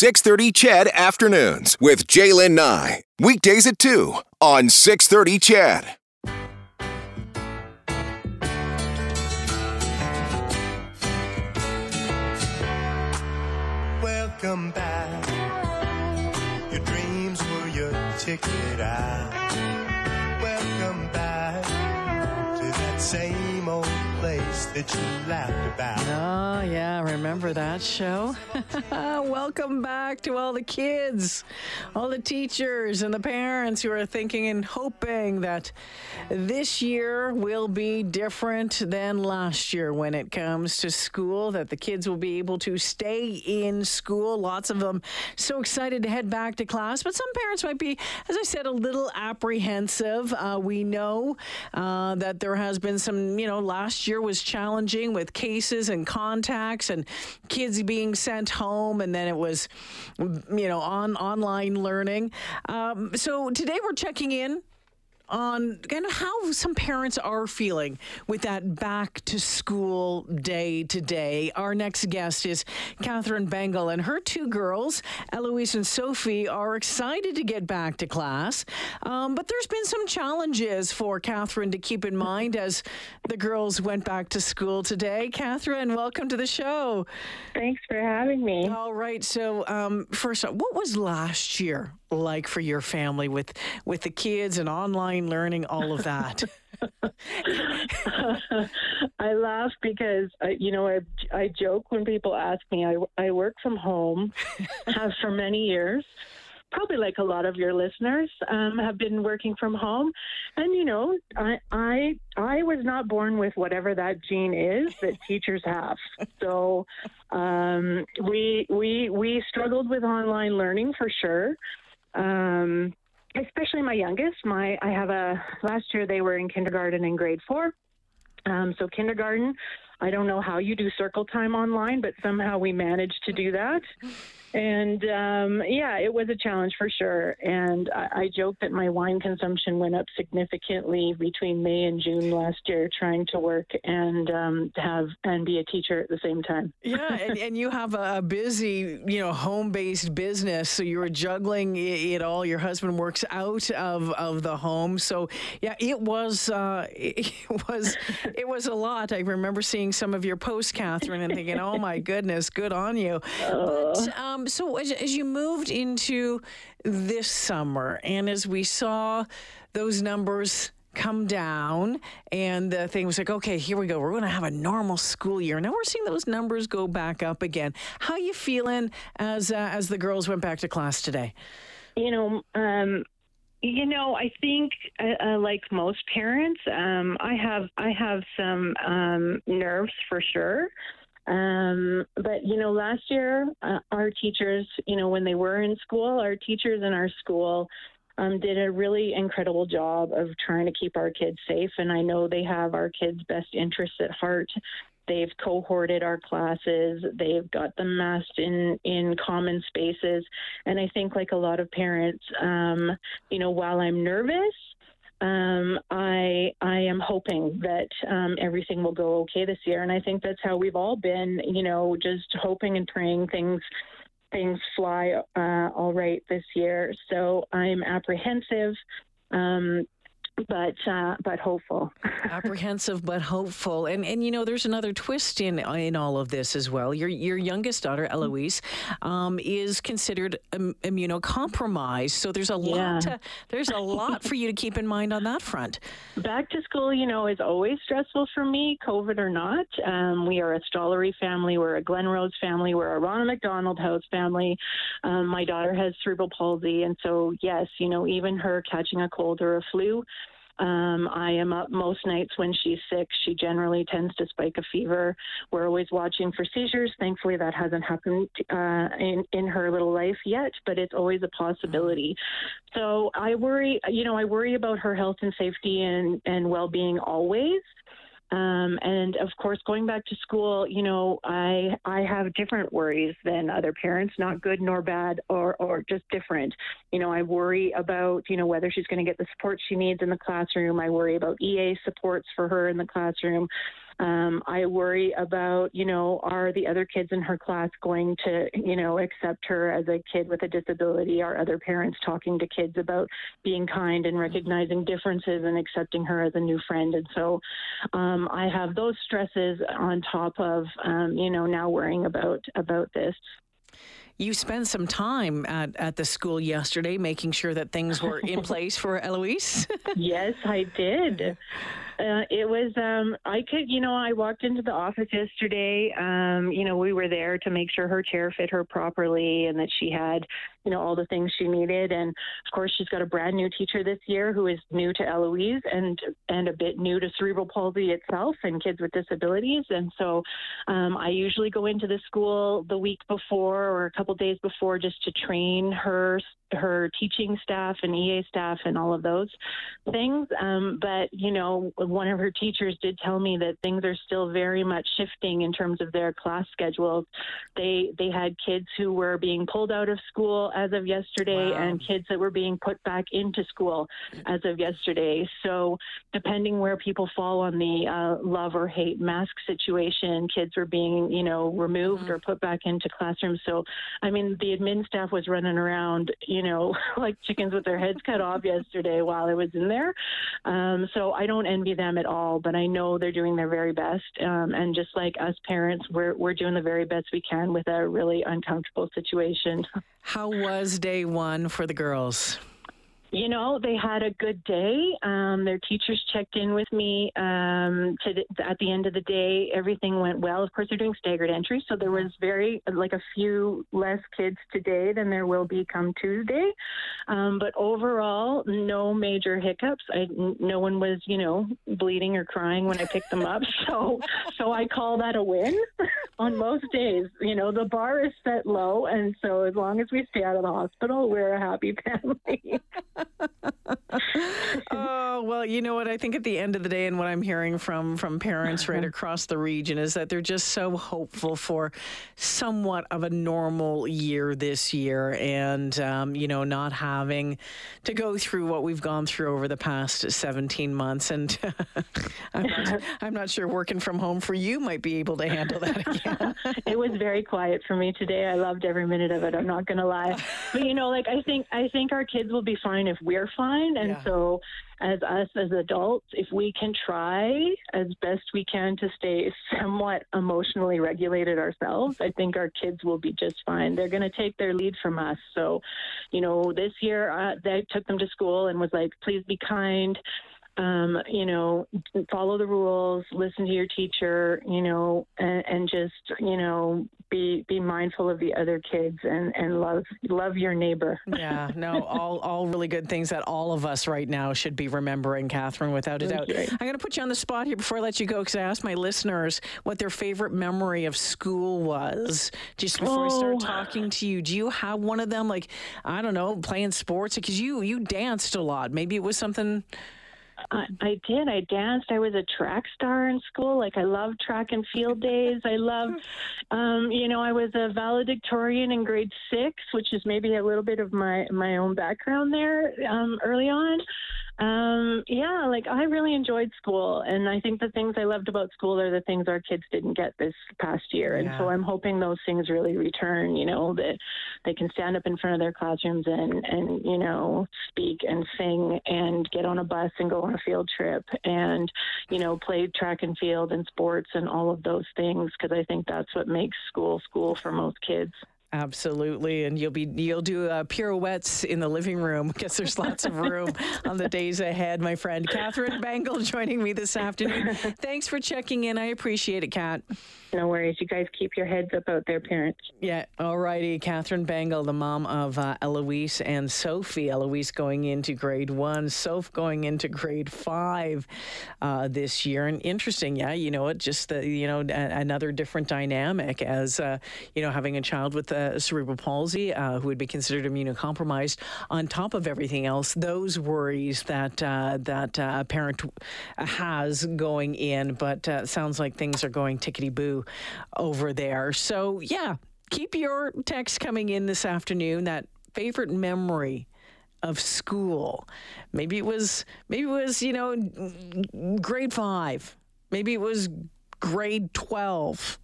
630 CHED Afternoons with Jaylen Nye. Weekdays at 2 on 630 CHED. Welcome back. Your dreams were your ticket out. Welcome back to that same place that you laughed about. Oh, yeah, remember that show? Welcome back to all the kids, all the teachers, and the parents who are thinking and hoping that this year will be different than last year when it comes to school, that the kids will be able to stay in school. Lots of them so excited to head back to class, but some parents might be, as I said, a little apprehensive. Uh, we know uh, that there has been some, you know, last year was challenging with cases and contacts and kids being sent home, and then it was, you know, on online learning. Um, so today we're checking in on kind of how some parents are feeling with that back to school day today. Our next guest is Catherine Bangel, and her two girls, Eloise and Sophie, are excited to get back to class. Um, but there's been some challenges for Catherine to keep in mind as the girls went back to school today. Catherine, welcome to the show. Thanks for having me. All right. So, um, first, off, what was last year like for your family with with the kids and online learning, all of that? I laugh because I, you know I I joke when people ask me. I I work from home, have for many years. Probably like a lot of your listeners um, have been working from home, and you know I I I was not born with whatever that gene is that teachers have. So um, we we we struggled with online learning for sure. Um, especially my youngest. My I have a last year they were in kindergarten and grade four. Um, so kindergarten, I don't know how you do circle time online, but somehow we managed to do that. And um, yeah, it was a challenge for sure. And I, I joke that my wine consumption went up significantly between May and June last year, trying to work and um, have and be a teacher at the same time. yeah, and, and you have a busy, you know, home-based business, so you were juggling it all. Your husband works out of, of the home, so yeah, it was uh, it was it was a lot. I remember seeing some of your posts, Catherine, and thinking, "Oh my goodness, good on you." But, um, so as, as you moved into this summer, and as we saw those numbers come down and the thing was like okay here we go. We're going to have a normal school year. Now we're seeing those numbers go back up again. How you feeling as uh, as the girls went back to class today? You know um you know i think uh, uh, like most parents um i have i have some um nerves for sure um, but you know, last year uh, our teachers, you know, when they were in school, our teachers in our school um, did a really incredible job of trying to keep our kids safe. And I know they have our kids' best interests at heart. They've cohorted our classes. They've got them masked in in common spaces. And I think, like a lot of parents, um, you know, while I'm nervous um, I I am hoping that um, everything will go okay this year, and I think that's how we've all been. You know, just hoping and praying things things fly uh, all right this year. So I'm apprehensive. Um, but uh, but hopeful. Apprehensive but hopeful, and and you know there's another twist in in all of this as well. Your your youngest daughter Eloise um, is considered Im- immunocompromised, so there's a Yeah. lot to, there's a lot for you to keep in mind on that front. Back to school, you know, is always stressful for me, COVID or not. Um, we are a Stollery family. We're a Glenrose family. We're a Ronald McDonald House family. Um, my daughter has cerebral palsy. And so, yes, you know, even her catching a cold or a flu, um, I am up most nights when she's sick. She generally tends to spike a fever. We're always watching for seizures. Thankfully, that hasn't happened uh, in in her little life yet, but it's always a possibility. So I worry. You know, I worry about her health and safety and and well being always. Um, and of course, going back to school, you know, I I have different worries than other parents, not good nor bad, or or just different. You know, I worry about you know whether she's going to get the support she needs in the classroom. I worry about EA supports for her in the classroom. Um, I worry about, you know, are the other kids in her class going to, you know, accept her as a kid with a disability? Are other parents talking to kids about being kind and recognizing differences and accepting her as a new friend? And so um, I have those stresses on top of, um, you know, now worrying about about this. You spent some time at, at the school yesterday making sure that things were in place for Eloise. yes, I did. Uh, it was um I could you know I walked into the office yesterday um you know we were there to make sure her chair fit her properly and that she had you know all the things she needed and of course she's got a brand new teacher this year who is new to Eloise and and a bit new to cerebral palsy itself and kids with disabilities and so um, I usually go into the school the week before or a couple days before just to train her her teaching staff and EA staff and all of those things. Um, but you know, one of her teachers did tell me that things are still very much shifting in terms of their class schedules. They they had kids who were being pulled out of school as of yesterday, wow. and kids that were being put back into school as of yesterday. So depending where people fall on the uh, love or hate mask situation, kids were being you know removed mm-hmm. or put back into classrooms. So I mean, the admin staff was running around. You you know, like chickens with their heads cut off yesterday while I was in there. Um, so I don't envy them at all, but I know they're doing their very best. Um, and just like us parents, we're, we're doing the very best we can with a really uncomfortable situation. How was day one for the girls? You know, they had a good day. Um, their teachers checked in with me um, to at the end of the day. Everything went well. Of course, they're doing staggered entry, so there was very like a few less kids today than there will be come Tuesday. Um, but overall, no major hiccups. No one was, you know, bleeding or crying when I picked them up. So, so I call that a win on most days. You know, the bar is set low, and so as long as we stay out of the hospital, we're a happy family. Oh well, you know what? I think at the end of the day, and what I'm hearing from from parents right across the region is that they're just so hopeful for somewhat of a normal year this year, and um, you know, not having to go through what we've gone through over the past 17 months. And I'm, not, I'm not sure working from home for you might be able to handle that again. it was very quiet for me today. I loved every minute of it. I'm not going to lie, but you know, like I think I think our kids will be fine if we're fine. And yeah. so, as us as adults, if we can try as best we can to stay somewhat emotionally regulated ourselves, I think our kids will be just fine. They're going to take their lead from us. So, you know, this year uh, they took them to school and was like, please be kind um, you know, follow the rules, listen to your teacher, you know, and, and, just, you know, be be mindful of the other kids and, and love love your neighbor. yeah, no, all all really good things that all of us right now should be remembering, Catherine, without a doubt. I'm going to put you on the spot here before I let you go because I asked my listeners what their favorite memory of school was just before oh. I start talking to you. Do you have one of them? Like, I don't know, playing sports because you you danced a lot. Maybe it was something I, I did. I danced. I was a track star in school. Like I loved track and field days. I loved, um, you know, I was a valedictorian in grade six, which is maybe a little bit of my my own background there um, early on. Um, yeah, like I really enjoyed school, and I think the things I loved about school are the things our kids didn't get this past year, and so I'm hoping those things really return. You know, that they can stand up in front of their classrooms and and you know speak and sing and get on a bus and go on a field trip and you know play track and field and sports and all of those things because I think that's what makes school school for most kids. Absolutely, and you'll be you'll do uh, pirouettes in the living room because there's lots of room on the days ahead. My friend Catherine Bangel joining me this afternoon. Thanks for checking in. I appreciate it, Kat. No worries. You guys keep your heads up out there, parents. Yeah. All righty. Catherine Bangel, the mom of uh, Eloise and Sophie. Eloise going into grade one, Soph going into grade five uh, this year. And interesting, yeah, you know, it just the, you know, a- another different dynamic as, uh, you know, having a child with uh, cerebral palsy uh, who would be considered immunocompromised on top of everything else, those worries that, uh, that a parent has going in. But sounds like things are going tickety boo over there. So, yeah, keep your text coming in this afternoon. That favorite memory of school. Maybe it was maybe it was, you know, grade 5. Maybe it was grade 12.